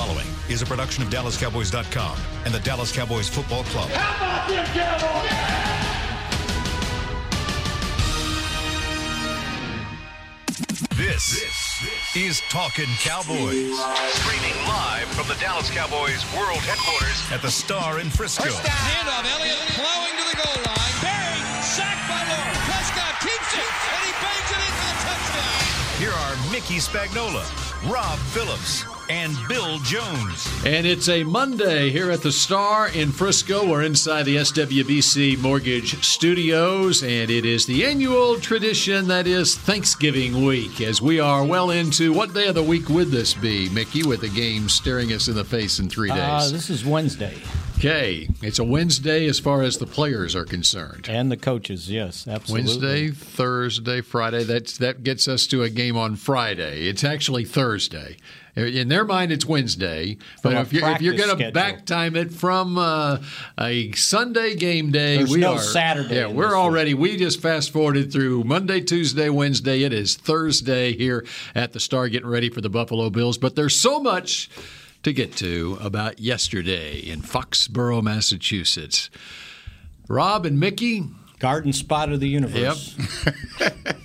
following is a production of DallasCowboys.com and the Dallas Cowboys Football Club. How about them Cowboys? This, is Talkin' Cowboys. Streaming live from the Dallas Cowboys World Headquarters at the Star in Frisco. First down. Handoff. Elliott plowing to the goal line. Barry sacked by Lawrence. Prescott keeps it, and he bangs it in for the touchdown. Here are Mickey Spagnola, Rob Phillips, and Bill Jones. And it's a Monday here at the Star in Frisco. We're inside the SWBC Mortgage Studios, and it is the annual tradition that is Thanksgiving week. As we are well into what day of the week would this be, Mickey, with the game staring us in the face in three days? Uh, this is Wednesday. Okay, it's a Wednesday as far as the players are concerned. And the coaches, yes, absolutely. Wednesday, Thursday, Friday. That's that gets us to a game on Friday. It's actually Thursday. In their mind, it's Wednesday. But if you're, if you're going to back time it from uh, a Sunday game day, There's we no are Saturday Yeah, we're already. We just fast forwarded through Monday, Tuesday, Wednesday. It is Thursday here at the Star, getting ready for the Buffalo Bills. But there's so much to get to about yesterday in Foxborough, Massachusetts. Rob and Mickey, Garden spot of the universe.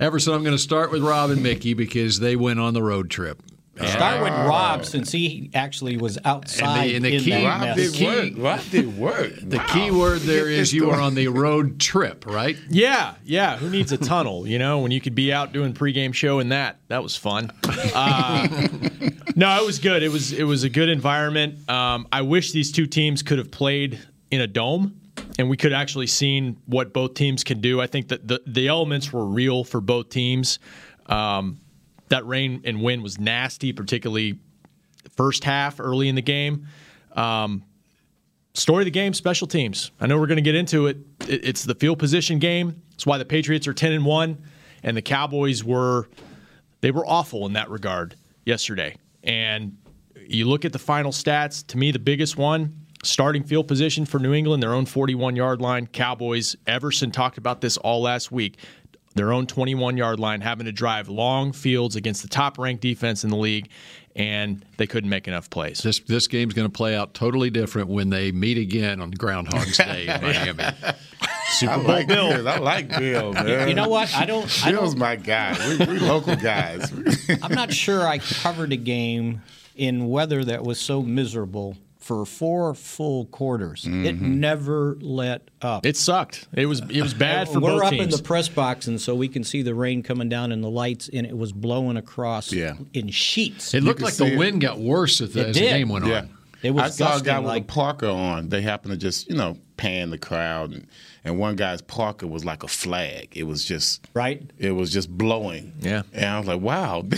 Everson, I'm going to start with Rob and Mickey because they went on the road trip. Start with Rob since he actually was outside and the in key- that Rob mess. did Did work. work. Rob did work. The key word there is you are on the road trip, right? Yeah, yeah. Who needs a tunnel? You know, when you could be out doing pregame show and that. That was fun. Uh, no, it was good. It was it was a good environment. Um, I wish these two teams could have played in a dome, and we could actually seen what both teams can do. I think that the the elements were real for both teams. Um, that rain and wind was nasty, particularly first half early in the game. Um, story of the game special teams i know we're going to get into it. it it's the field position game it's why the patriots are 10 and 1 and the cowboys were they were awful in that regard yesterday and you look at the final stats to me the biggest one starting field position for new england their own 41 yard line cowboys everson talked about this all last week their own 21 yard line having to drive long fields against the top ranked defense in the league and they couldn't make enough plays This this game's going to play out totally different when they meet again on Groundhog's Day in Miami. I like Bill. I like Bill, man. You know what? I don't. I Bill's don't. my guy. We, we local guys. I'm not sure I covered a game in weather that was so miserable for four full quarters. It Mm-hmm. never let up. it sucked it was it was bad for We're both up teams in the press box, and so we can see the rain coming down and the lights, and it was blowing across Yeah. in sheets. It looked like the it. wind got worse as the, It as the game went yeah. on. It was I saw a guy with like- a parka on. They happened to just, you know, pan the crowd, and, and one guy's parka was like a flag. It was just Right. It was just blowing. Yeah. and I was like, wow,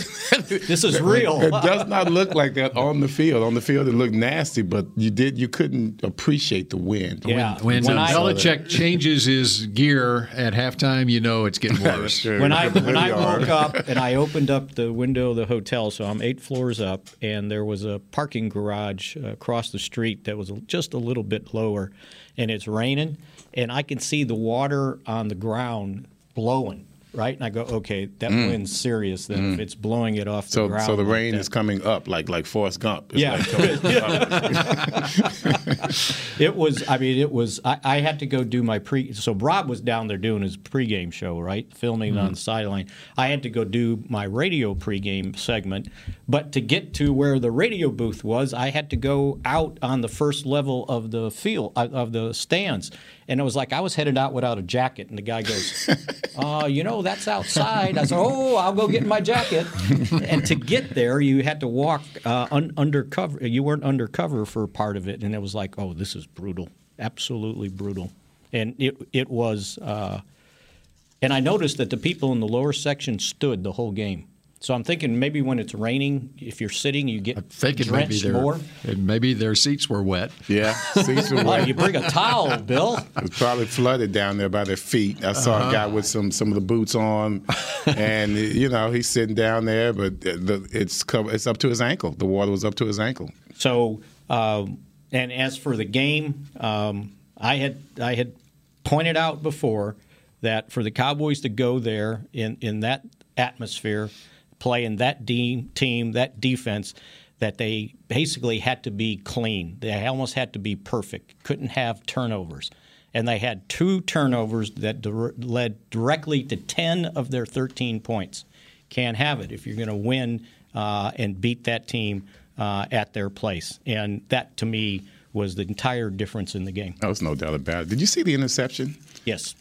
This is real. It does not look like that on the field. On the field, it looked nasty, but you did you couldn't appreciate the wind. Yeah. When, When I- Belichick changes his gear at halftime, you know it's getting worse. Sure. when I when I Really woke up and I opened up the window of the hotel, so I'm eight floors up, and there was a parking garage uh, across the street that was just a little bit lower, and it's raining, and I can see the water on the ground blowing. Right, and I go, okay, that wind's serious. Then if it's blowing it off the Mm. So, ground, so the like rain that. is coming up like like Forrest Gump. It's Yeah. like. It was. I mean, it was. I, I had to go do my pre. So Rob was down there doing his pregame show, right, filming on the sideline. I had to go do my radio pregame segment, but to get to where the radio booth was, I had to go out on the first level of the field of the stands, and it was like I was headed out without a jacket, and the guy goes, uh, "You know, that's outside." I said, "Oh, I'll go get my jacket." and to get there, you had to walk uh, un- undercover. You weren't undercover for part of it, and it was like, "Oh, this is brutal, absolutely brutal." And it it was, uh, and I noticed that the people in the lower section stood the whole game. So I'm thinking maybe when it's raining, if you're sitting, you get Thinking maybe drenched their more. maybe their seats were wet. yeah, seats were wet. you bring a towel, Bill. It was probably flooded down there by their feet. I saw Uh-huh. a guy with some some of the boots on, and you know he's sitting down there, but the, it's cover, it's up to his ankle. The water was up to his ankle. So, um, and as for the game, um, I had I had pointed out before that for the Cowboys to go there in in that atmosphere, play in that de- team, that defense, that they basically had to be clean. They almost had to be perfect. Couldn't have turnovers. And they had two turnovers that dir- led directly to 10 of their 13 points. Can't have it if you're going to win uh, and beat that team uh, at their place. And that, to me, was the entire difference in the game. That was no doubt about it. Did you see the interception? Yes,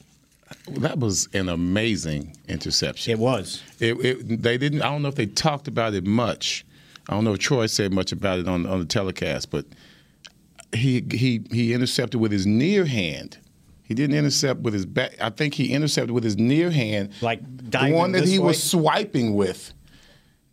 That was an amazing interception. it was. It, it, they didn't. I don't know if they talked about it much. I don't know if Troy said much about it on on the telecast, but he he he intercepted with his near hand. He didn't intercept with his back. I think he intercepted with his near hand, Like the one that he way? was swiping with.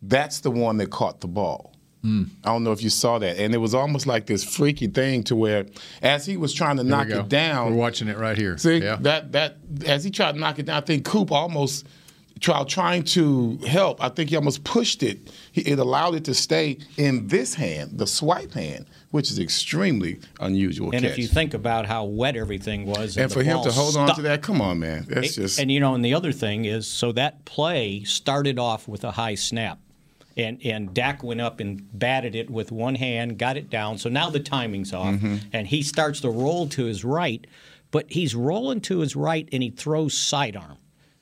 That's the one that caught the ball. Hmm. I don't know if you saw that, and it was almost like this freaky thing to where, as he was trying to There knock it down, We're watching it right here. See yeah. that that as he tried to knock it down, I think Coop almost tried trying to help. I think he almost pushed it. He, it allowed it to stay in this hand, the swipe hand, which is extremely unusual. And catch. if you think about how wet everything was, and, and the for him ball to hold on to that, come on, man, that's just And you know, and the other thing is, so that play started off with a high snap, and and Dak went up and batted it with one hand, got it down. So now the timing's off, Mm-hmm. and he starts to roll to his right, but he's rolling to his right and he throws sidearm.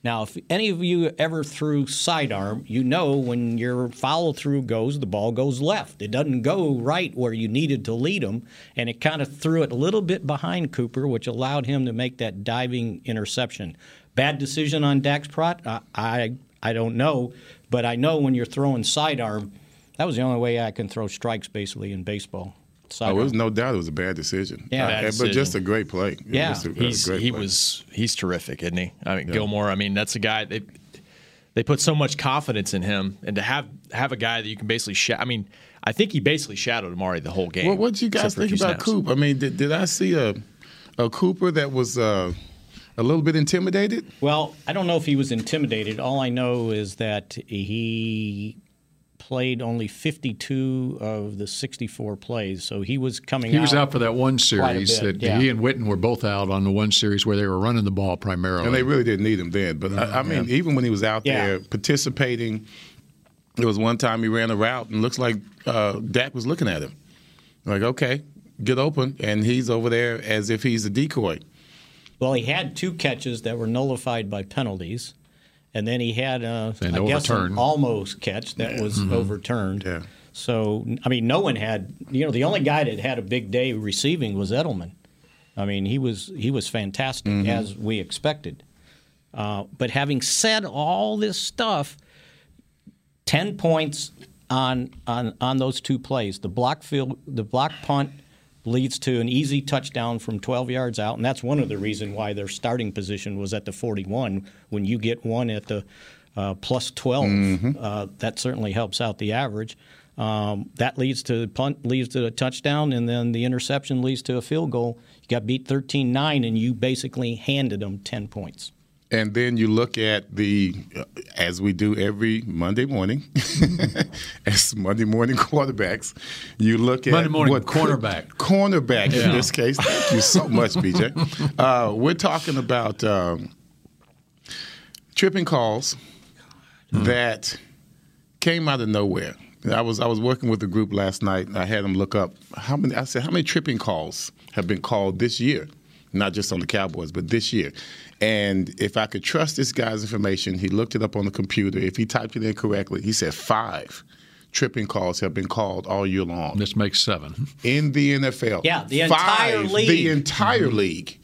Now, if any of you ever threw sidearm, you know when your follow through goes, the ball goes left. It doesn't go right where you needed to lead him, and it kind of threw it a little bit behind Cooper, which allowed him to make that diving interception. Bad decision on Dak's Prot? I, I I don't know, but I know when you're throwing sidearm, that was the only way I can throw strikes basically in baseball. oh, Sidearm. there was no doubt it was a bad decision. Yeah. Uh, Bad but just a great play. It Yeah. was a- a He's, great he play. was he's terrific, isn't he? I mean, Gilmore. I mean, that's a guy they they put so much confidence in him, and to have have a guy that you can basically. Sh- I mean, I think he basically shadowed Amari the whole game. Well, what did you guys except for a think about snaps. Coop? I mean, did, did I see a a Cooper that was uh, a little bit intimidated? Well, I don't know if he was intimidated. All I know is that he played only 52 of the 64 plays, so he was coming He was out for that one series that yeah. he and Witten were both out on the one series where they were running the ball primarily. And they really didn't need him then. But I, I mean, even when he was out Yeah. there participating, there was one time he ran a route and looks like uh, Dak was looking at him. Like, okay, get open. And he's over there as if he's a decoy. Well, he had two catches that were nullified by penalties, and then he had uh, a, And I guess an almost catch that was mm-hmm. overturned. Yeah. So I mean, no one had. You know, the only guy that had a big day receiving was Edelman. I mean, he was he was fantastic mm-hmm. as we expected. Uh, but having said all this stuff, ten points on on on those two plays. The block field, the block punt leads to an easy touchdown from 12 yards out, and that's one of the reason why their starting position was at the 41. When you get one at the uh, plus 12, uh, that certainly helps out the average. Um, that leads to punt leads to a touchdown, and then the interception leads to a field goal. You got beat 13-9, and you basically handed them 10 points. And then you look at the, uh, as we do every Monday morning, as Monday morning quarterbacks, you look at Monday morning what cornerback. cornerback in this case. Thank you so much, BJ. Uh, we're talking about um, tripping calls that came out of nowhere. I was I was working with a group last night. And I had them look up how many. I said how many tripping calls have been called this year, not just on the Cowboys, but this year. And if I could trust this guy's information, he looked it up on the computer. If he typed it in correctly, he said five tripping calls have been called all year long This makes seven. in the NFL. Yeah, the Five, entire league. The entire league.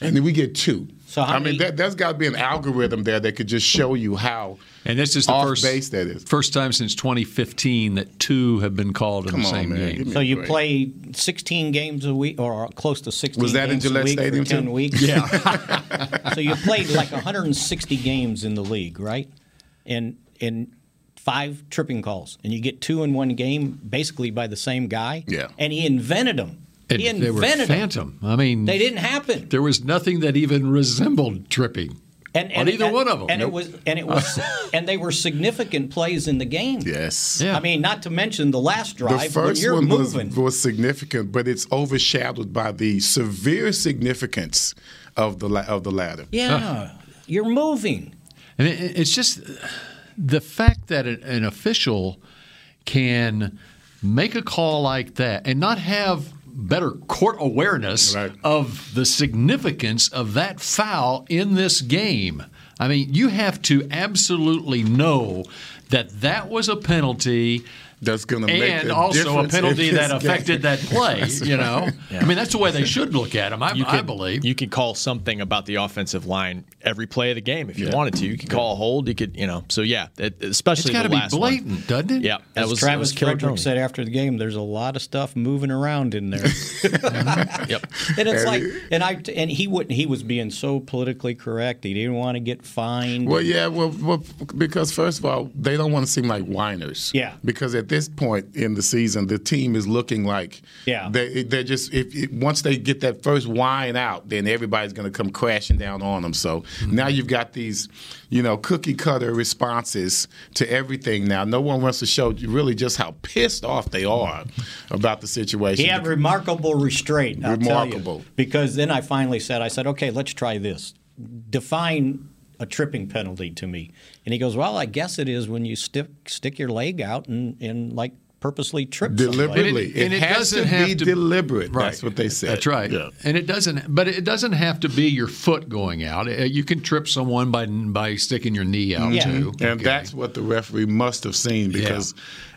And then we get two. So how I mean, that, there's got to be an algorithm there that could just show you how And this is the first base that is. first time since 2015 that two have been called in Come the on, same man. game. So you break. play 16 games a week, or close to 16 Was that in games Gillette a week Stadium, for 10 too? weeks. Yeah. so you played like 160 games in the league, right? And and five tripping calls, and you get two in one game, basically by the same guy. Yeah. And he invented them. He And they were invented them. phantom. I mean, They didn't happen. there was nothing that even resembled tripping And, on either and- one of them. And it was and it was and they were significant plays in the game. Yes. Yeah. I mean, not to mention the last The drive when first you're one was, moving. was significant, but it's overshadowed by the severe significance of the of the latter. yeah, you're moving. And it, it's just the fact that an, an official can make a call like that and not have better court awareness Right. of the significance of that foul in this game. I mean, you have to absolutely know that that was a penalty That's going to make and the also a difference in penalty this that game. affected that play. You know, I mean that's the way they should look at him. I, You I could, believe. you could call something about the offensive line every play of the game if you Yeah. wanted to. You could call a hold. You could, you know. So yeah, it, especially it's got to be last one. blatant, doesn't it? Yeah, that As was that Travis was Frederick Tony. said after the game, there's a lot of stuff moving around in there. Yep. and it's like, and I, and he wouldn't. He was being so politically correct. He didn't want to get fined. Well, yeah, well, well, because first of all, they don't want to seem like whiners. Yeah. Because at this point in the season, the team is looking like Yeah. they they're just if, if once they get that first whine out, then everybody's going to come crashing down on them. So Mm-hmm. now you've got these, you know, cookie cutter responses to everything. Now no one wants to show you really just how pissed off they are about the situation. He had remarkable restraint. I'll tell you. Remarkable. because then I finally said, I said, okay, let's try this. Define a tripping penalty to me. And he goes, well, I guess it is when you stick stick your leg out and, and like purposely trip somebody. Deliberately, And it- and it, it has doesn't to have be to- deliberate. Right. That's what they said. That's right. Yeah. And it doesn't, but it doesn't have to be your foot going out. Uh, You can trip someone by by sticking your knee out Yeah. too. And Okay. that's what the referee must have seen because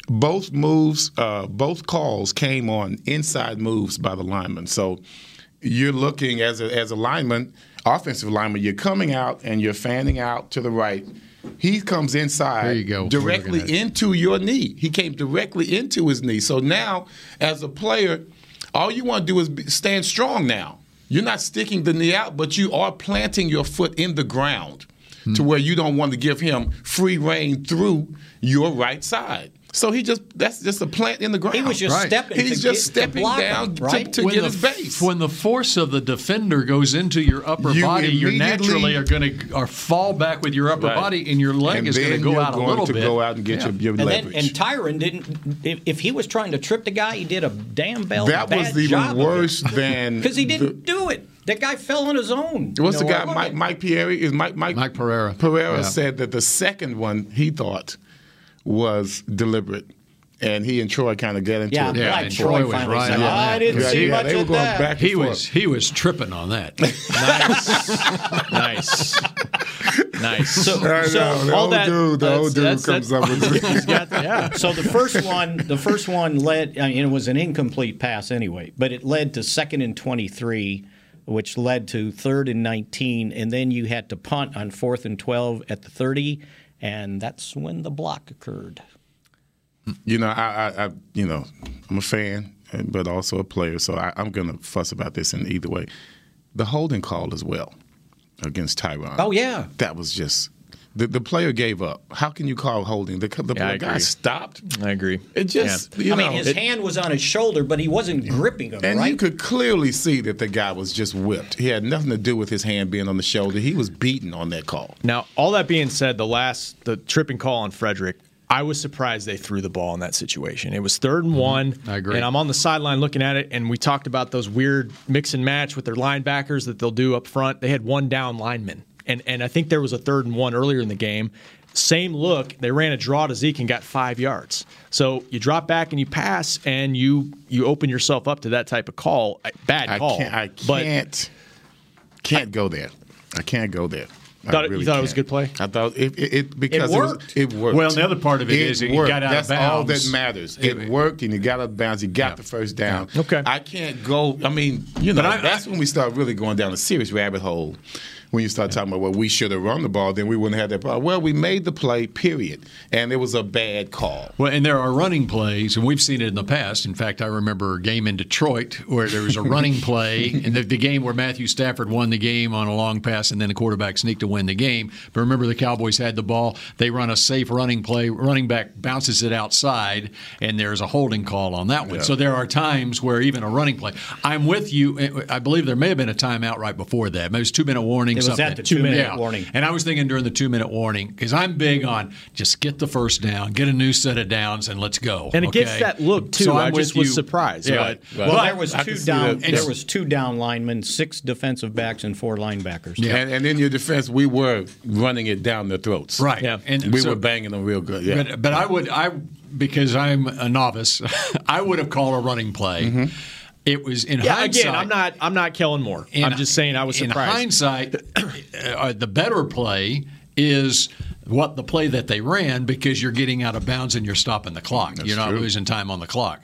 both moves, uh, both calls came on inside moves by the lineman. So you're looking as a, as a lineman, offensive lineman, you're coming out and you're fanning out to the right. He comes inside There you go. Directly looking at it. into your knee. He came directly into his knee. So now, as a player, all you want to do is stand strong now. You're not sticking the knee out, but you are planting your foot in the ground Hmm. to where you don't want to give him free reign through your right side. So he just that's just a plant in the ground. He was just Right. stepping. He's to just get, to stepping block down him, to- right? to when get the, his base. When the force of the defender goes into your upper You body, you immediately- naturally are going to or fall back with your upper Right. body, and your leg and is going to then go you're out a going little to bit. go out and get Yeah. your, your and then, leverage. and Tyron didn't. If, if he was trying to trip the guy, he did a damn bell. that was bad even job worse than because he didn't the- do it. That guy fell on his own. What's You the guy? Mike Mike Pieri is Mike Mike Mike Pereira. Pereira Yeah. said that the second one he thought was deliberate, and he and Troy kind of got into Yeah, it. Yeah, like and Troy, Troy was right said, on. Oh, I didn't Yeah, see yeah, much they were of going that. back and He forth. was he was tripping on that. Nice, nice, nice. So, I know, so the all old that, dude, the old dude that's- comes up with he's got- yeah. So the first one, the first one led. I mean, it was an incomplete pass anyway, but it led to second and twenty-three, which led to third and nineteen, and then you had to punt on fourth and twelve at the thirty, and that's when the block occurred. You know, I, I, I, you know, I'm a fan, but also a player, so I, I'm going to fuss about this in either way. The holding call as well against Tyron. Oh yeah, that was just the, the player gave up. How can you call holding? The, the Yeah, I guy stopped. I agree. It just, Yeah. you I know, mean, his it- hand was on his shoulder, but he wasn't gripping him. and right? you could clearly see that the guy was just whipped. He had nothing to do with his hand being on the shoulder. He was beaten on that call. Now, all that being said, the last the tripping call on Frederick, I was surprised they threw the ball in that situation. It was third and one. Mm-hmm. I agree. And I'm on the sideline looking at it, and we talked about those weird mix and match with their linebackers that they'll do up front. They had one down lineman, and and I think there was a third and one earlier in the game. Same look. They ran a draw to Zeke and got five yards. So you drop back and you pass, and you you open yourself up to that type of call. Bad I call. can't. I But can't. can't go there. I can't go there. I Thought it- you thought it was a good play? I thought it, it, it because It it, was, worked. it worked. Well, the other part of it is it worked. got out of That's all that matters. It, worked, and you got out of bounds. You got the first down. Yeah. Okay. I can't go. I mean, you know, I- that's when we start really going down a serious rabbit hole. When you start talking about well, we should have run the ball, then we wouldn't have that problem. Well, we made the play, period, and it was a bad call. Well, and there are running plays, and we've seen it in the past. In fact, I remember a game in Detroit where there was a running play, and the, the game where Matthew Stafford won the game on a long pass, and then the quarterback sneaked to win the game. But remember, the Cowboys had the ball. They run a safe running play. Running back bounces it outside, and there's a holding call on that one. So there are times where even a running play. I'm with you. I believe there may have been a timeout right before that. Maybe it was two minute warning. Was something. at the two-minute warning. And I was thinking during the two minute warning because I'm big on just get the first down, get a new set of downs, and let's go. And it gets that look, too. So I just with was surprised, Yeah. right, right. well, there was I two down. that. There was two down linemen, six defensive backs, and four linebackers. Yeah. And, and in your defense, we were running it down their throats. right. Yeah. And we so- were banging them real good. Yeah. But, but I would I because I'm a novice, I would have called a running play. Mm-hmm. It was in Yeah, hindsight. again, I'm not. I'm not Kellen Moore. in- I'm just saying I was surprised. In surprised. hindsight, uh, the better play is what the play that they ran because you're getting out of bounds and you're stopping the clock. you're not true. losing time on the clock.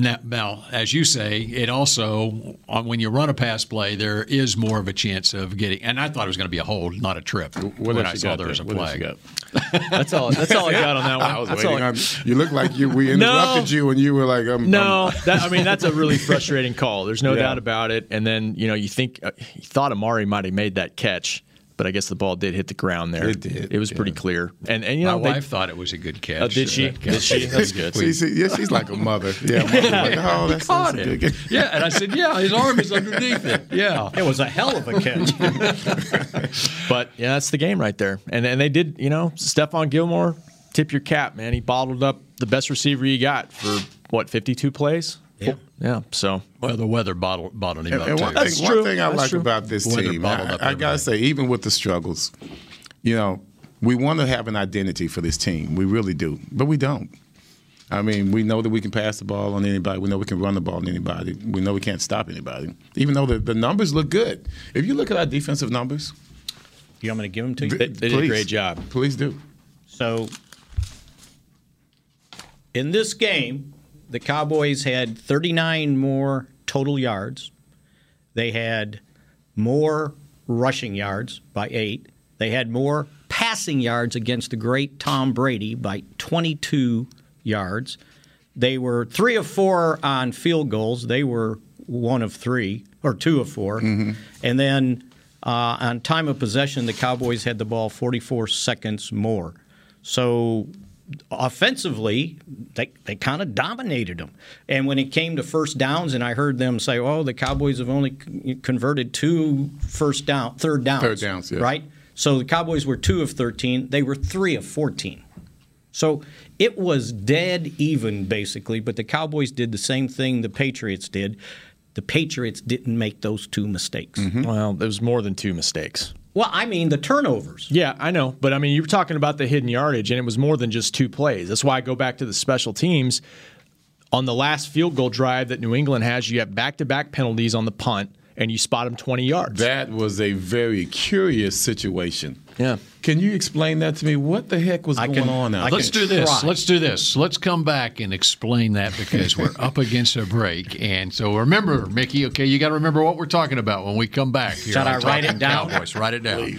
Now, now, as you say, it also uh, when you run a pass play, there is more of a chance of getting. And I thought it was going to be a hold, not a trip. What when I saw there was a What else flag. you got? That's all. That's all I got on that one. I was that's waiting I- You look like you. We interrupted you, and you were like, um, No, um, that, I mean that's a really frustrating call. There's no Yeah. doubt about it. And then you know you think uh, you thought Amari might have made that catch, but I guess the ball did hit the ground there. It did, It was pretty clear. And and you My know they- wife thought it was a good catch. Oh, did she? That Did she? That's good. See, see, yeah, she's like a mother. Yeah, like, oh, that's, that's Caught a it. good. Yeah, and I said, yeah, his arm is underneath it. Yeah. It was a hell of a catch. But yeah, that's the game right there. And and they did, you know, Stephon Gilmore, tip your cap, man. He bottled up the best receiver you got for what, 52 plays? Yeah. Yeah. So Well, the weather bottled, bottled him And, up and one That's thing, true. one thing I That's like true. about this Weather team, bottled I, up I gotta say, even with the struggles, you know, we want to have an identity for this team. We really do, but we don't. I mean, we know that we can pass the ball on anybody. We know we can run the ball on anybody. We know we can't stop anybody, even though the, the numbers look good. If you look at our defensive numbers, You want me to give them to you? They- they did a great job. Please do. So, in this game, the Cowboys had 39 more total yards. They had more rushing yards by eight. They had more passing yards against the great Tom Brady by 22 yards. They were three of four on field goals. They were one of three or two of 4 And then uh, on time of possession, the Cowboys had the ball 44 seconds more. So offensively, they, they kind of dominated them. And when it came to first downs, and I heard them say, "Oh, the Cowboys have only converted two first down, third downs, Third downs, yeah. right?" So the Cowboys were two of 13. They were three of 14. So it was dead even, basically, but the Cowboys did the same thing the Patriots did. The Patriots didn't make those two mistakes. Mm-hmm. well, there was more than two mistakes. Well, I mean, the turnovers. Yeah, I know. But I mean, you were talking about the hidden yardage, and it was more than just two plays. That's why I go back to the special teams. On the last field goal drive that New England has, you have back to back penalties on the punt, and you spot them 20 yards. That was a very curious situation. Yeah. Can you explain that to me? What the heck was I going can- on out there? Let's do this. try. Let's do this. Let's come back and explain that because we're up against a break. And so remember, Mickey, okay, you got to remember what we're talking about when we come back. Here Should on I write it down? Cowboys. Write it down.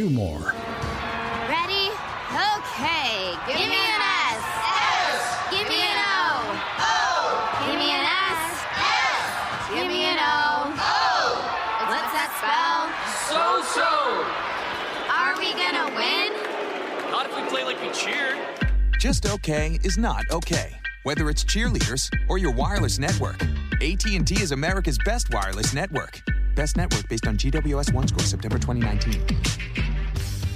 more. Ready? Okay. Give, me an S. S. Give me an O. O. Give me an S. S. Give me an O. O. What's that spell? So so. Are we gonna win? Not if we play like we cheered. Just okay is not okay. Whether it's cheerleaders or your wireless network, AT&T is America's best wireless network. Best network based on GWS One score September 2019.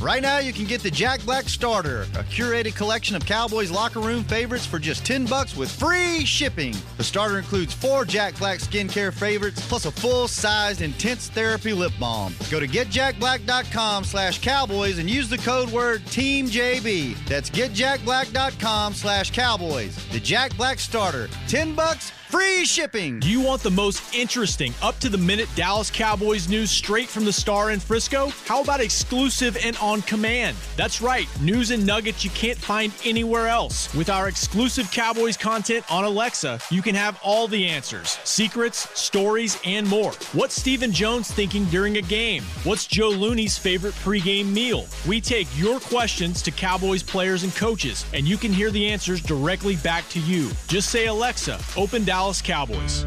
Right now, you can get the Jack Black Starter, a curated collection of Cowboys locker room favorites for just 10 bucks with free shipping. The starter includes four Jack Black skincare favorites plus a full-sized intense therapy lip balm. Go to getjackblack.com slash cowboys and use the code word TEAMJB. That's getjackblack.com slash cowboys. The Jack Black Starter. 10 bucks, free shipping. Do you want the most interesting, up to the minute Dallas Cowboys news straight from the star in Frisco? How about exclusive and on command? That's right, news and nuggets you can't find anywhere else. With our exclusive Cowboys content on Alexa, you can have all the answers, secrets, stories, and more. What's Stephen Jones thinking during a game? What's Joe Looney's favorite pregame meal? We take your questions to Cowboys players and coaches, and you can hear the answers directly back to you. Just say, Alexa, open Dallas Cowboys.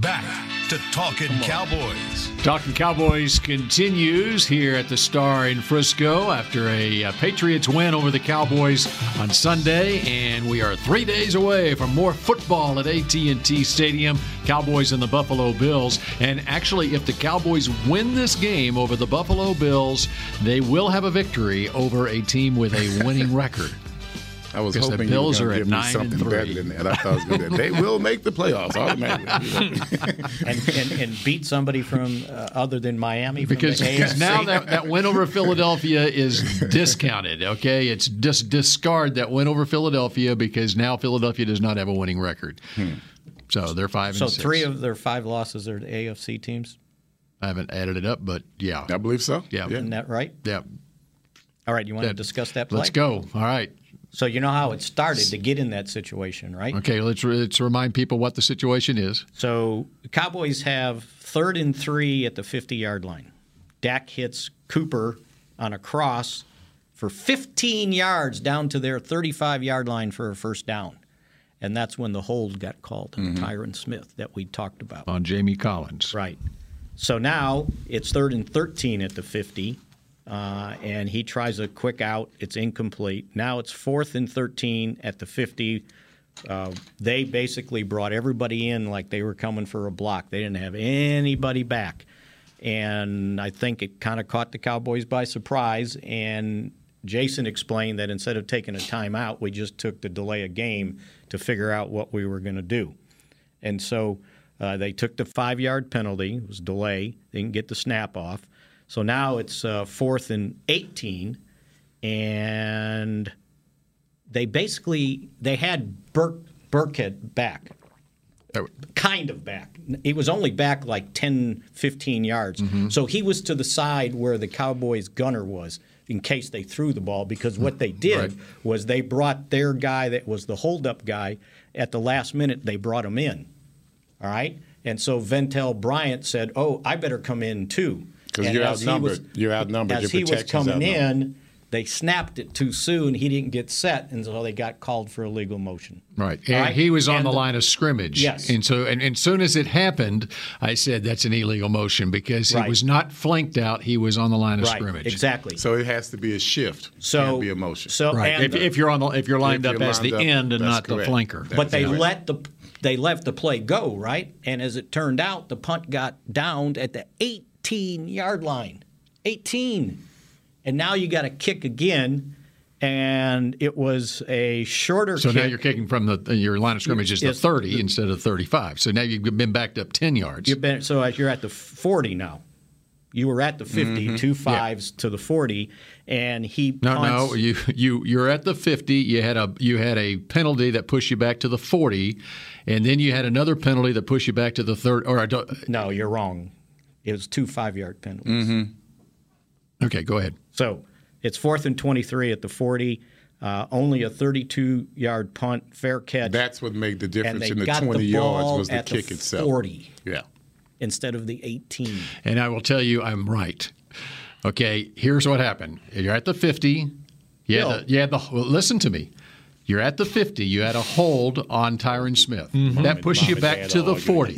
Back to Talking Cowboys. Talking Cowboys continues here at the Star in Frisco after a uh, Patriots win over the Cowboys on Sunday, and we are three days away from more football at AT&T Stadium. Cowboys and the Buffalo Bills, and actually, if the Cowboys win this game over the Buffalo Bills, they will have a victory over a team with a winning record. I was Because the hoping Bills you were are gonna at give me nine and something three. better than that. I thought it was going to be. They will make the playoffs automatically. and, and, and beat somebody from uh, other than Miami from because the because AFC. now that, that win over Philadelphia is discounted. Okay, it's just discard that win over Philadelphia because now Philadelphia does not have a winning record. So they're five. so and six. three of their five losses are the AFC teams. I haven't added it up, but yeah, I believe so. Yeah, Isn't that right? yeah. All right, you want to discuss that play? Let's go. All right. So you know how it started to get in that situation, right? Okay. Let's let's remind people what the situation is. So Cowboys have third and three at the 50 yard line. Dak hits Cooper on a cross for 15 yards down to their 35 yard line for a first down. And that's when the hold got called on mm-hmm. Tyron Smith that we talked about. On Jamie Collins. Right. So now it's third and 13 at the 50, uh, and he tries a quick out. It's incomplete. Now it's fourth and 13 at the 50. Uh, they basically brought everybody in like they were coming for a block. They didn't have anybody back. And I think it kind of caught the Cowboys by surprise. And Jason explained that instead of taking a timeout, we just took the delay of game to figure out what we were going to do. And so uh, they took the five yard penalty. It was delay. They didn't get the snap off. So now it's uh, fourth and 18. And they basically they had Burke, Burkhead back. Kind of back. He was only back like 10, 15 yards. So he was to the side where the Cowboys gunner was in case they threw the ball because what they did was they brought their guy that was the holdup guy at the last minute, they brought him in. All right? And so Ventell Bryant said, Oh, I better come in too. 'Cause you're as he outnumbered. was- You're outnumbered. As Your he was coming in, they snapped it too soon. He didn't get set, and so they got called for illegal motion. Right. And right? he was on And the the- line of scrimmage. Yes. And so, and, and soon as it happened, I said that's an illegal motion because he was not flanked out. He was on the line of Right, scrimmage. exactly. So it has to be a shift. So- Can't be a motion. so- Right. and If, the- if you're on the, if you're lined If up you're as the up, end and not correct. the flanker. but they That's right. let the they left the play go right, and as it turned out, the punt got downed at the 18 yard line, 18, and now you got to kick again, and it was a shorter. So kick. now you're kicking from the your line of scrimmage is the Yes. 30 instead of 35. So now you've been backed up 10 yards. You've been so you're at the 40 now. You were at the 50, mm-hmm. two fives to the 40, and he no, punts. no, you you you're at the 50. You had a you had a penalty that pushed you back to the 40, and then you had another penalty that pushed you back to the third. Or I don't, No, you're wrong. It was two five yard penalties. okay, go ahead. So it's fourth and 23 at the 40. Uh, only a 32 yard punt, fair catch. That's what made the and difference they in the got 20 the yards ball was the at kick the itself. 40 Yeah. instead of the 18. And I will tell you, I'm right. Okay, here's what happened. You're at the 50. You had the, you had the well, listen to me. You're at the 50. You had a hold on Tyron Smith. Mm-hmm. That pushed you Mom and back to the 40.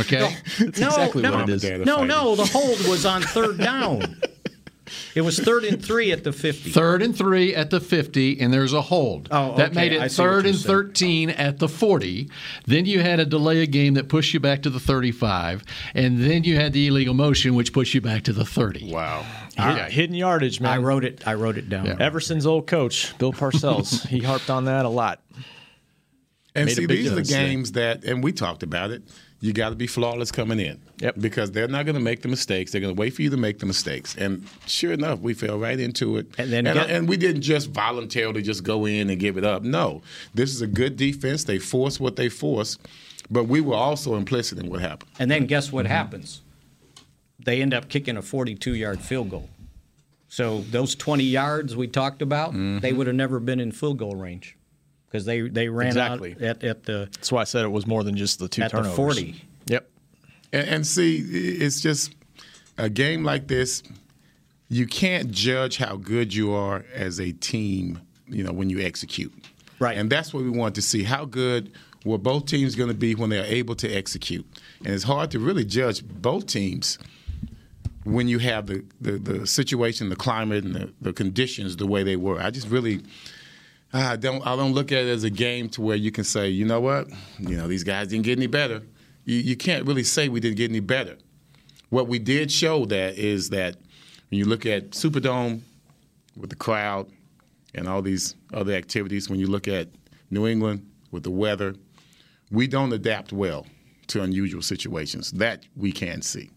Okay? no, exactly no, what it is. No, no. The hold was on third down. It was third and three at the 50. Third and three at the 50, and there's a hold. Oh, That made it third and saying. 13 at the 40. Then you had a delay of game that pushed you back to the 35. And then you had the illegal motion, which pushed you back to the 30. Wow. Hid- Hidden yardage, man. I wrote it. I wrote it down. Yeah. Everson's old coach, Bill Parcells, he harped on that a lot. And Made see, these are the difference today. games that, and we talked about it. You got to be flawless coming in. Yep. Because they're not going to make the mistakes. They're going to wait for you to make the mistakes. And sure enough, we fell right into it. And then and, get- and we didn't just voluntarily just go in and give it up. No, this is a good defense. They force what they force. But we were also implicit in what happened. And then guess what Mm-hmm. happens? They end up kicking a 42 yard field goal. So those 20 yards we talked about, Mm-hmm. they would have never been in field goal range because they, they ran Exactly. out at, at the That's why I said it was more than just the two at the 40. Yep. And, and see, it's just a game like this. You can't judge how good you are as a team, you know, when you execute. Right. And that's what we want to see. How good were both teams going to be when they're able to execute? And it's hard to really judge both teams when you have the, the, the situation, the climate, and the, the conditions the way they were. I just really. I don't. I don't look at it as a game to where you can say, you know what, you know these guys didn't get any better. You, you can't really say we didn't get any better. What we did show that is that when you look at Superdome with the crowd and all these other activities, when you look at New England with the weather, we don't adapt well to unusual situations. That we can see.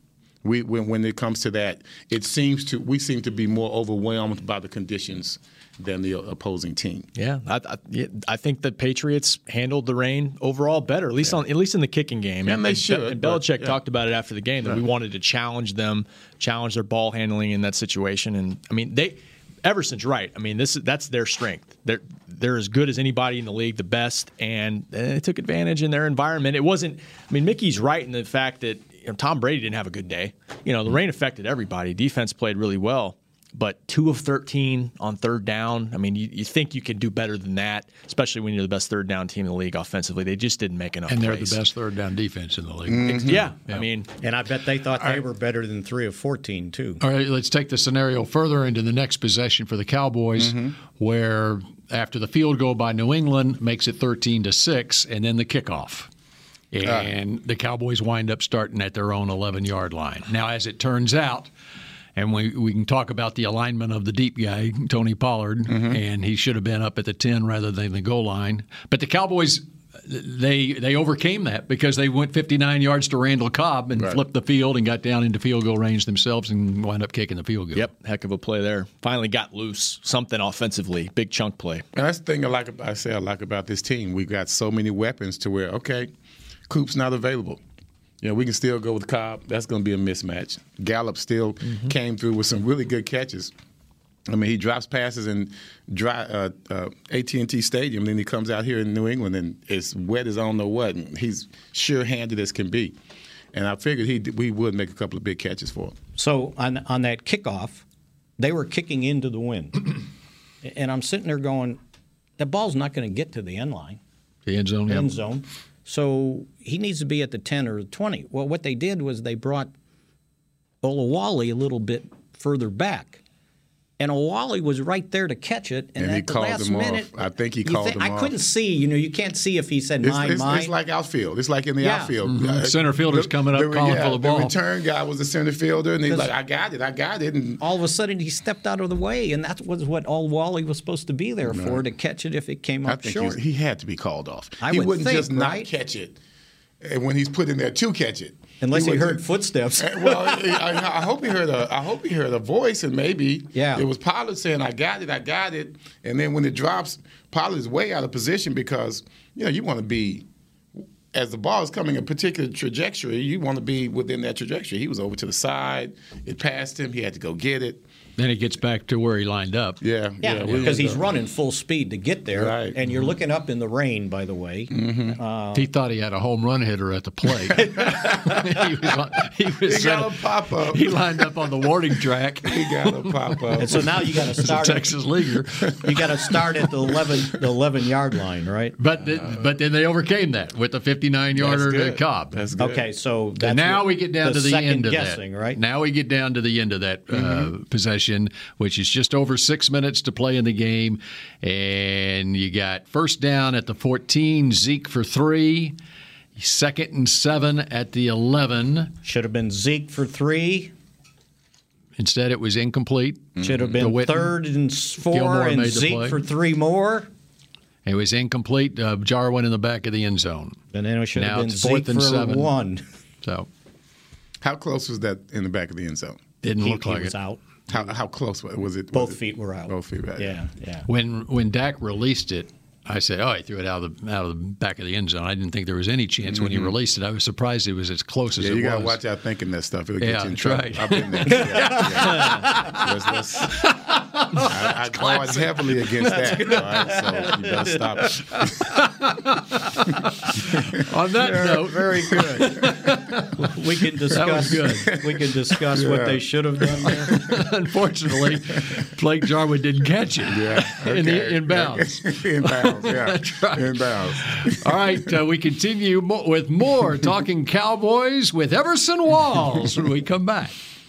We, when, when it comes to that, it seems to we seem to be more overwhelmed by the conditions than the opposing team. Yeah, I, I, I think the Patriots handled the rain overall better, at least on at least in the kicking game. And they should, And Belichick yeah. talked about it after the game that we wanted to challenge them, challenge their ball handling in that situation. And I mean, they Everson's right. I mean, this is that's their strength. They're they're as good as anybody in the league, the best, and they took advantage in their environment. It wasn't. I mean, Mickey's right in the fact that you know, Tom Brady didn't have a good day. You know, the mm-hmm. rain affected everybody. Defense played really well. But two of 13 on third down. I mean, you, you think you can do better than that, especially when you're the best third down team in the league offensively. They just didn't make enough And they're plays. the best third down defense in the league. Mm-hmm. Yeah, I mean, And I bet they thought they were better than 3 of 14, too. All right, let's take the scenario further into the next possession for the Cowboys, Mm-hmm. where after the field goal by New England makes it 13 to 6, and then the kickoff. And the Cowboys wind up starting at their own 11 yard line. Now, as it turns out, and we, we can talk about the alignment of the deep guy, Tony Pollard, mm-hmm. and he should have been up at the 10 rather than the goal line. But the Cowboys, they they overcame that because they went 59 yards to Randall Cobb and Right. flipped the field and got down into field goal range themselves and wound up kicking the field goal. yep, heck of a play there. Finally got loose, something offensively, big chunk play. And that's the thing I like. ab- I say I like about this team. We've got so many weapons to where okay, Coop's not available. You know, we can still go with Cobb. That's going to be a mismatch. Gallup still came through with some really good catches. I mean, he drops passes in dry uh, uh, AT&T Stadium, then he comes out here in New England and it's wet as I don't know what. And he's sure-handed as can be. And I figured he we would make a couple of big catches for him. So on on that kickoff, they were kicking into the wind, and I'm sitting there going, "The ball's not going to get to the end line, The end zone. end yep. zone." So he needs to be at the 10 or the 20. Well, what they did was they brought Olawale a little bit further back. And Olawale was right there to catch it, and, And he at the called last him off. I think he called thi- him I off. couldn't see. You know, you can't see if he said It's, mine, it's, mine. it's like outfield. It's like in the Yeah. outfield. Mhm. Uh, Center fielder's coming up calling for the ball. The return guy was the center fielder, and he's 'Cause- like, "I got it, I got it." And all of a sudden he stepped out of the way, and that was what Olawale was supposed to be there for to catch it if it came I up think short. he had to be called off. I he would wouldn't think, just not catch it, and when he's put in there to catch it, Unless he, would- heard footsteps. Well, I, I hope he heard a. I hope he heard a voice, and maybe Yeah. it was Pollard saying, "I got it, I got it," and then when it drops, Pollard is way out of position because you know you want to be. As the ball is coming a particular trajectory, you want to be within that trajectory. He was over to the side. It passed him. He had to go get it. Then he gets back to where he lined up. Yeah, yeah, we- because he's running full speed to get there, Right. and you're looking up in the rain. By the way, Mm-hmm. uh, He thought he had a home run hitter at the plate. he was, on- he was He got set- a pop up. He lined up on the warning track. He got a pop up. and so now you got to As a start. At, Texas leaguer. you got to start at the 11, the 11 yard line, right? But th- but then they overcame that with the 59 yarder to. Cobb. That's good. Okay, so that's now what- we get down to the end of guessing, that. right? Now we get down to the end of that uh, possession, which is just over six minutes to play in the game, and you got first down at the 14, Zeke for three, second and seven at the 11. Should have been Zeke for three. Instead, it was incomplete. Should have been Witten. third and four, Gilmore and made Zeke for three more. It was incomplete. Uh, Jarwin in the back of the end zone. And then it should Now have been fourth Zeke and for seven. one. So How close was that in the back of the end zone? didn't He, look he like was it. out. How how close was it? Was it Both was it- feet were out. Both feet, right? Yeah, yeah. When when Dak released it, I said, "Oh, he threw it out of the out of the back of the end zone." I didn't think there was any chance when he Mhm. released it. I was surprised it was as close as Yeah, it you was. gotta watch out thinking that stuff. It'll Yeah, get you in trouble. right. I've been there. Yeah, yeah. Let's- let's- I, I guard heavily against that. All right, so you better stop it. On that Very- note, very good. we can That was discuss. good. We can discuss what they should have done there. Unfortunately, Blake Jarwin didn't catch it. Yeah, in the okay. in bounds. in bounds, yeah. That's right. In bounds. All right, uh, we continue mo- with more talking Cowboys with Everson Walls when we come back.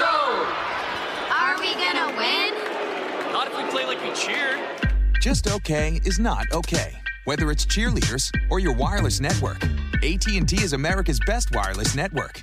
So so. Are we gonna win? Not if we play like we cheered. Just okay is not okay. Whether it's cheerleaders or your wireless network, AT&T is America's best wireless network.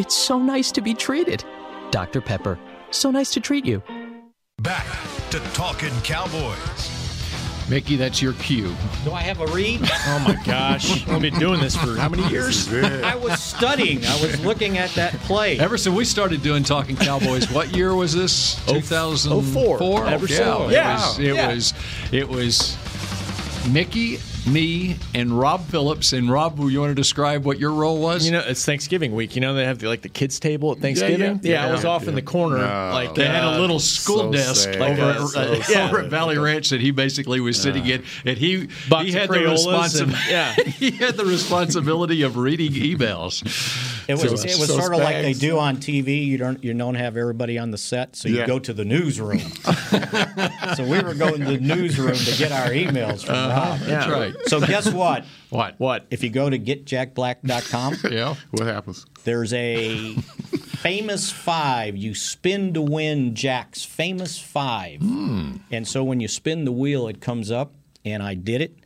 it's so nice to be treated. Dr. Pepper, so nice to treat you. Back to Talking Cowboys. Mickey, that's your cue. Do I have a read? Oh my gosh. I've been doing this for how many years? I was studying. I was looking at that play. Ever since we started doing Talking Cowboys. What year was this? 2004. 04. Everson. Yeah, it Yeah. was. It Yeah. was. It was. Mickey, me, and Rob Phillips. And Rob, you want to describe what your role was? You know, it's Thanksgiving week. You know, they have the, like the kids' table at Thanksgiving. yeah. I was Yeah. off in the corner, No. like They had a uh, little school so desk sad. over, at, so uh, sad. over at Valley Ranch that he basically was sitting in, and he Box he had the responsibility. yeah. he had the responsibility of reading emails. It was So- it was so sort of like they do on TV. You don't you don't have everybody on the set, so you Yeah. go to the newsroom. so we were going to the newsroom to get our emails from Rob. That's right. So guess what? What? What? If you go to getjackblack.com, Yeah. What happens? there's a famous five. You spin to win Jack's famous five. Hmm. And so when you spin the wheel, it comes up, and I did it.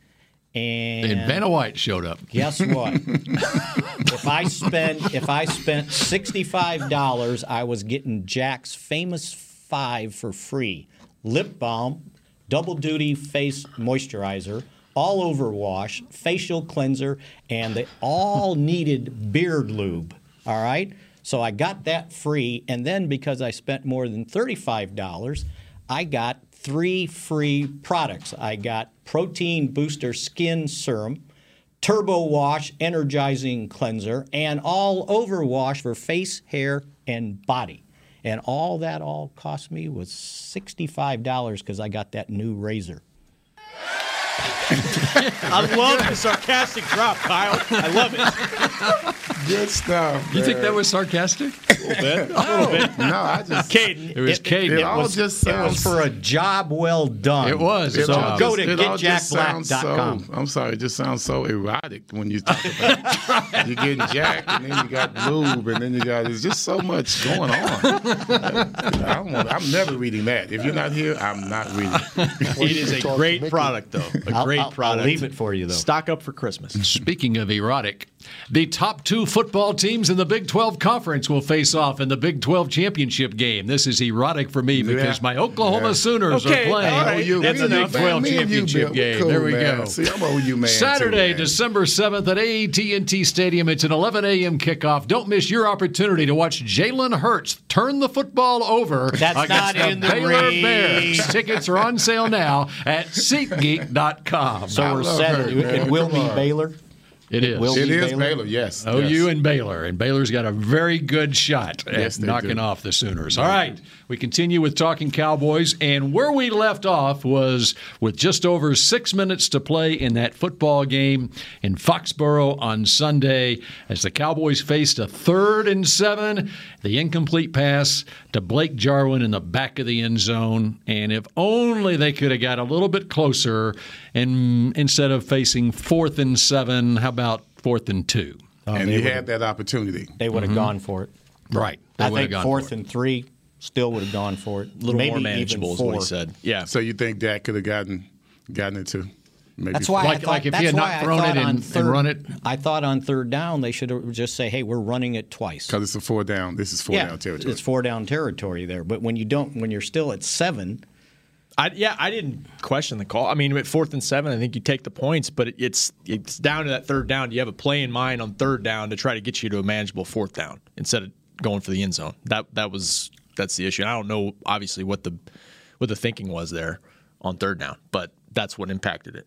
And, And Vanna White showed up. Guess what? if I spent if I spent sixty five dollars, I was getting Jack's famous five for free: lip balm, double duty face moisturizer, all over wash, facial cleanser, and they all needed beard lube. All right, so I got that free, and then because I spent more than thirty five dollars, I got three free products. I got protein booster skin serum. Turbo Wash Energizing Cleanser, and all over wash for face, hair, and body. And all that all cost me was $65 because I got that new razor. I love the sarcastic drop, Kyle. I love it. Good stuff. You think that was sarcastic? A little bit. A little oh. bit. No, I just. Caden. It was Caden. It all was, just it was sounds. for a job well done. It was. It So all go just- to it all just sounds getjackblack.com. So, I'm sorry, it just sounds so erotic when you talk about it. you're getting jacked and then you got lube and then you got there's just so much going on. I don't want, I'm never reading that. If you're not here, I'm not reading. it. It is a great product, though. A I'll- great I'll- I'll product. Leave it for you, though. Stock up for Christmas. Speaking of erotic, The top two football teams in the Big 12 Conference will face off in the Big 12 Championship game. This is erotic for me because Yeah. my Oklahoma Yeah. Sooners Okay, are playing all right. in the Big enough, man. 12 you, Championship Bill, game. cool, there we man. go. See, I'm an OU man, too, Saturday, man. December 7th at AT&T Stadium. It's an 11 a.m. kickoff. Don't miss your opportunity to watch Jalen Hurts turn the football over That's against not in the Baylor ring. Bears. Tickets are on sale now at SeatGeek.com. So we're set. It, it will be Baylor. It is. will It be is Baylor, yes. OU yes. and Baylor, and Baylor's got a very good shot at Yes, knocking do. off the Sooners. All right, we continue with talking Cowboys, and where we left off was with just over six minutes to play in that football game in Foxborough on Sunday, as the Cowboys faced a third and seven, the incomplete pass to Blake Jarwin in the back of the end zone, and if only they could have got a little bit closer, and instead of facing fourth and seven, how about fourth and two? Oh, and they you had that opportunity. They would have mm-hmm. gone for it. Right. They I think gone fourth for and three still would have gone for it. A little Maybe more manageable is four. what he said. Yeah. So you think Dak could have gotten gotten it too? Maybe That's why Like- I thought, like if he had not thrown it and- on and run it? I thought on third down they should have just say, "Hey, we're running it twice." because it's a four down. This is four yeah, down territory. it's four down territory there. But when you don't, when you're still at seven, I, yeah, I didn't question the call. I mean, at fourth and seven, I think you take the points, but it, it's it's down to that third down. Do you have a play in mind on third down to try to get you to a manageable fourth down instead of going for the end zone? That that was that's the issue. And I don't know, obviously, what the what the thinking was there on third down, but that's what impacted it.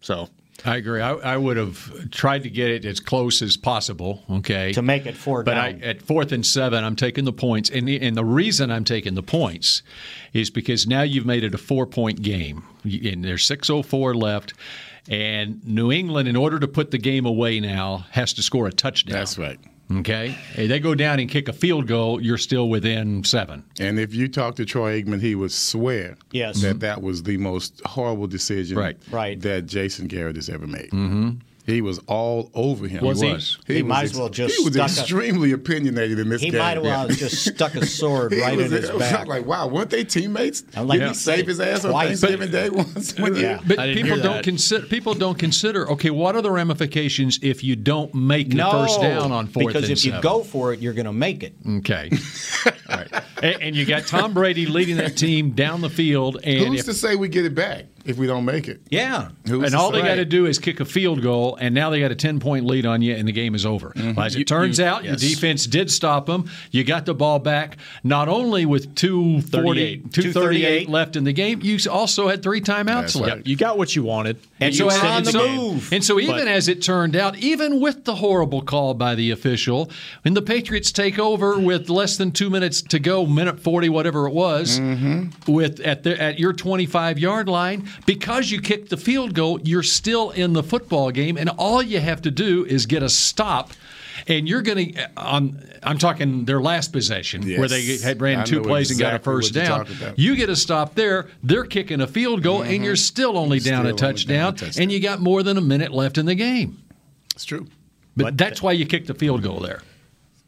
So I agree. I, I would have tried to get it as close as possible. Okay, to make it four but down. I, at fourth and seven, I'm taking the points, and the, and the reason I'm taking the points is because now you've made it a four point game, and there's 6:04 left, and New England, in order to put the game away now, has to score a touchdown. That's right. Okay, If they go down and kick a field goal, you're still within seven. And if you talk to Troy Aikman, he would swear Yes. that that was the most horrible decision Right. Right. that Jason Garrett has ever made. Mm-hmm. He was all over him. Was he he? was. He might as well just He was stuck a- extremely opinionated in this he game. might have well just stuck a sword right was, in his back. like, wow, weren't they teammates? I'm like, Did yeah. he save his ass on Twice. Thanksgiving Day once? When Yeah. But people don't consider people don't consider. Okay, what are the ramifications if you don't make the first down on fourth because and if you go for it, you're going to make it. Okay. All right. And, and you got Tom Brady leading that team down the field, and Who's if, to say we get it back if we don't make it? Yeah. Who's and to all they got to do is kick a field goal, and now they got a ten point lead on you, and the game is over. Well, as it You- turns you- out, yes. your defense did stop them. You got the ball back, not only with 240, 38. 238 left in the game, you also had three timeouts That's left. right. you got what you wanted, And you so, extended and, the so, game. and so even But- as it turned out, even with the horrible call by the official, when the Patriots take over with less than two minutes to go, minute forty, whatever it was, with at the at your twenty five yard line, because you kicked the field goal, you're still in the football game, and all you have to do is get a stop. And you're going to, on, I'm talking their last possession where they had ran I two know plays and got a first down. You get a stop there, they're kicking a field goal, and you're still only down a Mm-hmm. Still only down a touchdown, touchdown. and you got more than a minute left in the game. It's true. But, that's why you kicked the field goal there.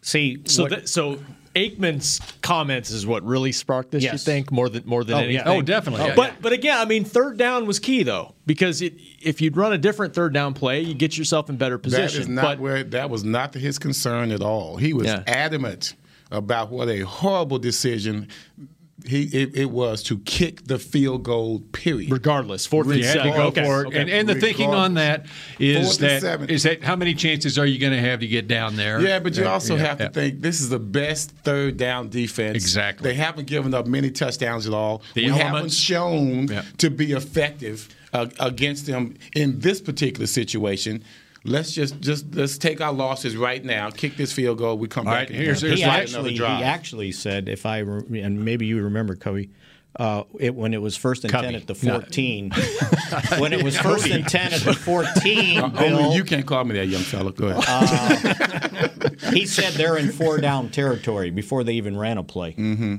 See, So, what- that, so Aikman's comments is what really sparked this. You think more than more than Oh, yeah. anything? Oh, definitely. Oh. Yeah, but yeah. but again, I mean, third down was key though because it, if you'd run a different third down play, you get yourself in better position. That is not but where that was not his concern at all. He was Yeah. adamant about what a horrible decision he it, it was to kick the field goal. Period. regardless, fourth and You had to seven. go okay. for it. okay. And, and the thinking on that is Fourth and that is that how many chances are you going to have to get down there? Yeah, but you also Yeah, have to think this is the best third down defense. Exactly. They haven't given up many touchdowns at all. The we haven't shown Yeah. to be effective uh, against them in this particular situation. Let's just just let's take our losses right now. Kick this field goal. We come All back. right, and here's- he actually, he actually said, if I re- and maybe you remember, Cody, uh, it, when it was first and ten at the fourteen, when it was first and ten at the fourteen, Uh, Bill, only you can't call me that, young fella. Go ahead. he said they're in four down territory before they even ran a play. Mm-hmm.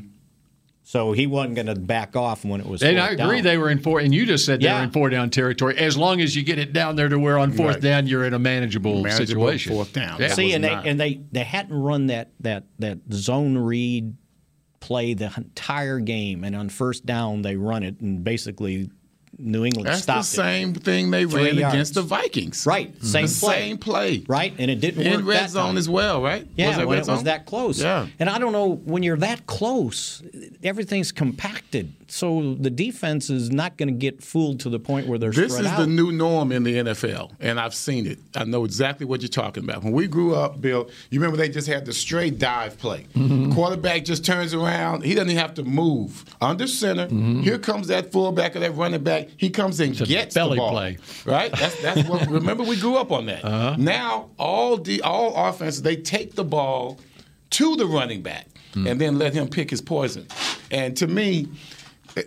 So he wasn't going to back off when it was. And fourth I agree down. they were in four, and you just said they were in four down territory. As long as you get it down there to where on fourth Right. down you're in a manageable, Manageable situation. fourth down. Yeah. See, was and they and they they hadn't run that that that zone read play the entire game, and on first down they run it, and basically New England That's stopped the same thing they Three ran yards. against the Vikings. Right, same the play. same play. Right, and it didn't in work In red zone time. as well, right? Yeah, was when it was that close. Yeah. And I don't know when you're that close, everything's compacted, so the defense is not going to get fooled to the point where they're This is out. the new norm in the NFL, and I've seen it. I know exactly what you're talking about. When we grew up, Bill, you remember they just had the straight dive play. Mm-hmm. Quarterback just turns around. He doesn't even have to move. Under center, Mm-hmm. here comes that fullback or that running back. He comes and gets belly the ball. play. Right? That's, that's what. remember, we grew up on that. Uh-huh. Now, all the all offenses they take the ball to the running back Hmm. and then let him pick his poison. And to me,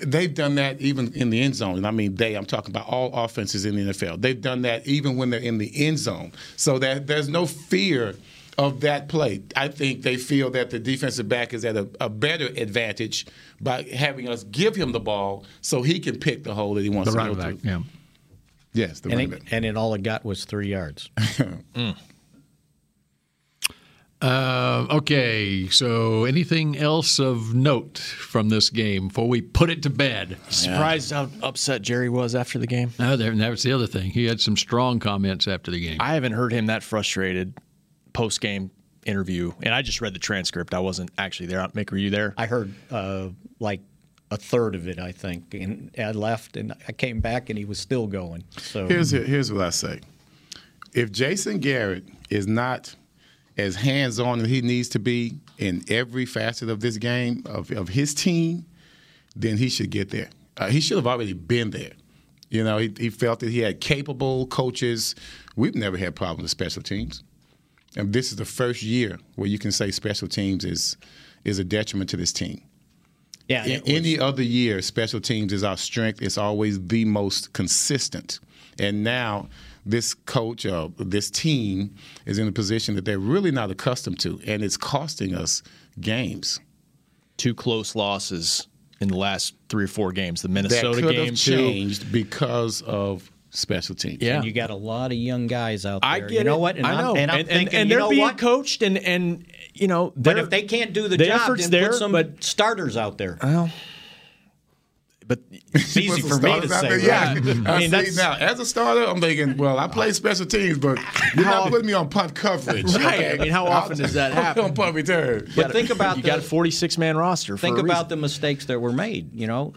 they've done that even in the end zone. And I mean they, I'm talking about all offenses in the NFL. They've done that even when they're in the end zone. So that there's no fear of that play. I think they feel that the defensive back is at a, a better advantage by having us give him the ball so he can pick the hole that he wants The to running go back, to. yeah. Yes, the and, running it, back. and it all it got was three yards. Uh, okay, so anything else of note from this game before we put it to bed? Surprised how upset Jerry was after the game. No, there, that was the other thing. He had some strong comments after the game. I haven't heard him that frustrated post game interview, and I just read the transcript. I wasn't actually there. Mick, were you there? I heard uh, like a third of it, I think, and I left, and I came back, and he was still going. So Here's here's what I say: If Jason Garrett is not as hands on as he needs to be in every facet of this game of, of his team, then he should get there. Uh, he should have already been there. You know, he, he felt that he had capable coaches. We've never had problems with special teams, and this is the first year where you can say special teams is is a detriment to this team. yeah, In any other year, special teams is our strength. It's always the most consistent. And now this coach or this team is in a position that they're really not accustomed to, and it's costing us games. Two close losses in the last three or four games. The Minnesota game have too. changed because of special teams. Yeah. and you got a lot of young guys out there. I get you know it. what? And I I'm- know. and I'm and, thinking, and you they're know being what? coached, and and you know, But if they can't do the, the job, effort's then there, put some but- starters out there. Well, but It's easy for me to starters out say. there, Yeah, right? I, I mean, see now. As a starter, I'm thinking, well, I play special teams, but you're not putting me on punt coverage. Right. okay? I mean, how often does that happen? on punt return. But think about you the, got a 46 man roster. For think a about reason. the mistakes that were made. You know,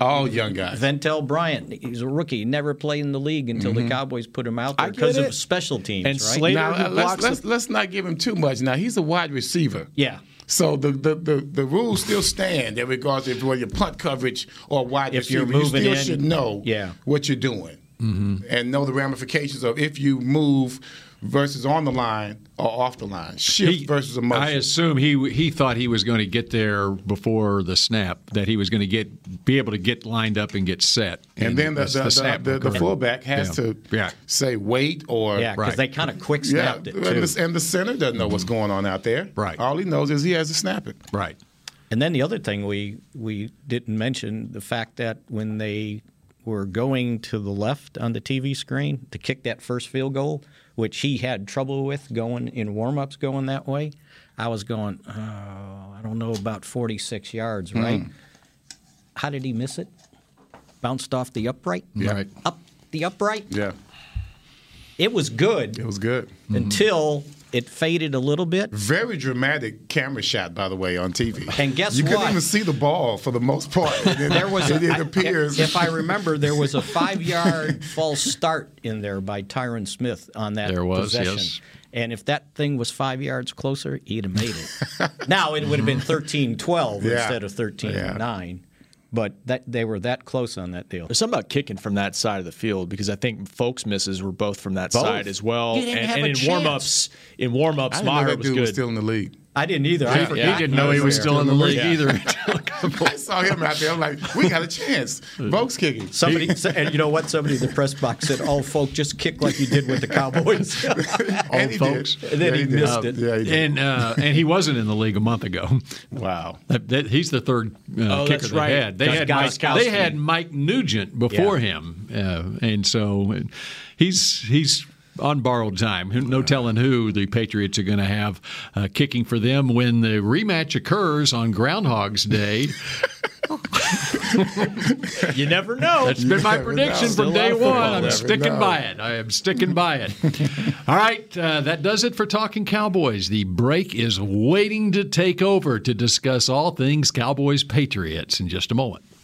All young guys. Ventell Bryant, he's a rookie. Never played in the league until the mm-hmm. Cowboys put him out there because of special teams, And right? Slater- Now, let's, let's, let's not give him too much. Now, he's a wide receiver. yeah. So the, the, the, the rules still stand in regards to whether you punt coverage or wide If receiver. you're moving you in- still should know Yeah. what you're doing mm-hmm. and know the ramifications of if you move versus on the line or off the line. Shift He- versus a motion. I assume he he thought he was going to get there before the snap. That he was going to get be able to get lined up and get set. and then the, as the, the, snap the, the occurred. fullback has Yeah. to Yeah. say wait or Yeah, because Right. they kind of quick Yeah, it and too. the, and the center doesn't know what's going on out there. Right. All he knows is he has to snap it. Right. And then the other thing we we didn't mention the fact that when they were going to the left on the TV screen to kick that first field goal, which he had trouble with going in warm-ups going that way, I was going, oh, I don't know about 46 yards, right? Hmm. How did he miss it? Bounced off the upright? Right. Up the upright? Yeah, It was good it was good. Mm-hmm. until it faded a little bit. Very dramatic camera shot, by the way, on TV. And guess you what? You couldn't even see the ball for the most part. And then There was it, a, it I- appears. if I remember, there was a five-yard false start in there by Tyron Smith on that There was, possession. yes. And if that thing was five yards closer, he'd have made it. now it would have been 13-12 Yeah. instead of 13-9. But that they were that close on that deal. There's something about kicking from that side of the field because I think Folk's misses were both from that Both. side as well. You didn't and have and a in chance. warm-ups, in warm-ups, I didn't Maher was dude good. was still in the league. I didn't either. I forgot. He didn't know he was still in the league Yeah. either. I saw him out there. I'm like, we got a chance. Folk's kicking. Somebody and you know what? Somebody in the press box said, "Oh, Folk, just kick like you did with the Cowboys." and he folks. did. And then Yeah, he did. missed Uh, it. Yeah, he did. and uh, and he wasn't in the league a month ago. wow. That, that- he's the third uh, Oh, kicker that's they right. had. They had, Mike, Gostkowski. they had Mike Nugent before him, uh, and so uh, he's he's on borrowed time. No telling who the Patriots are going to have uh, kicking for them when the rematch occurs on Groundhog's Day. you never know. That's been my prediction know. from day one. I'm sticking know. by it. I am sticking by it. All right, uh, that does it for Talking Cowboys. The break is waiting to take over to discuss all things Cowboys Patriots in just a moment.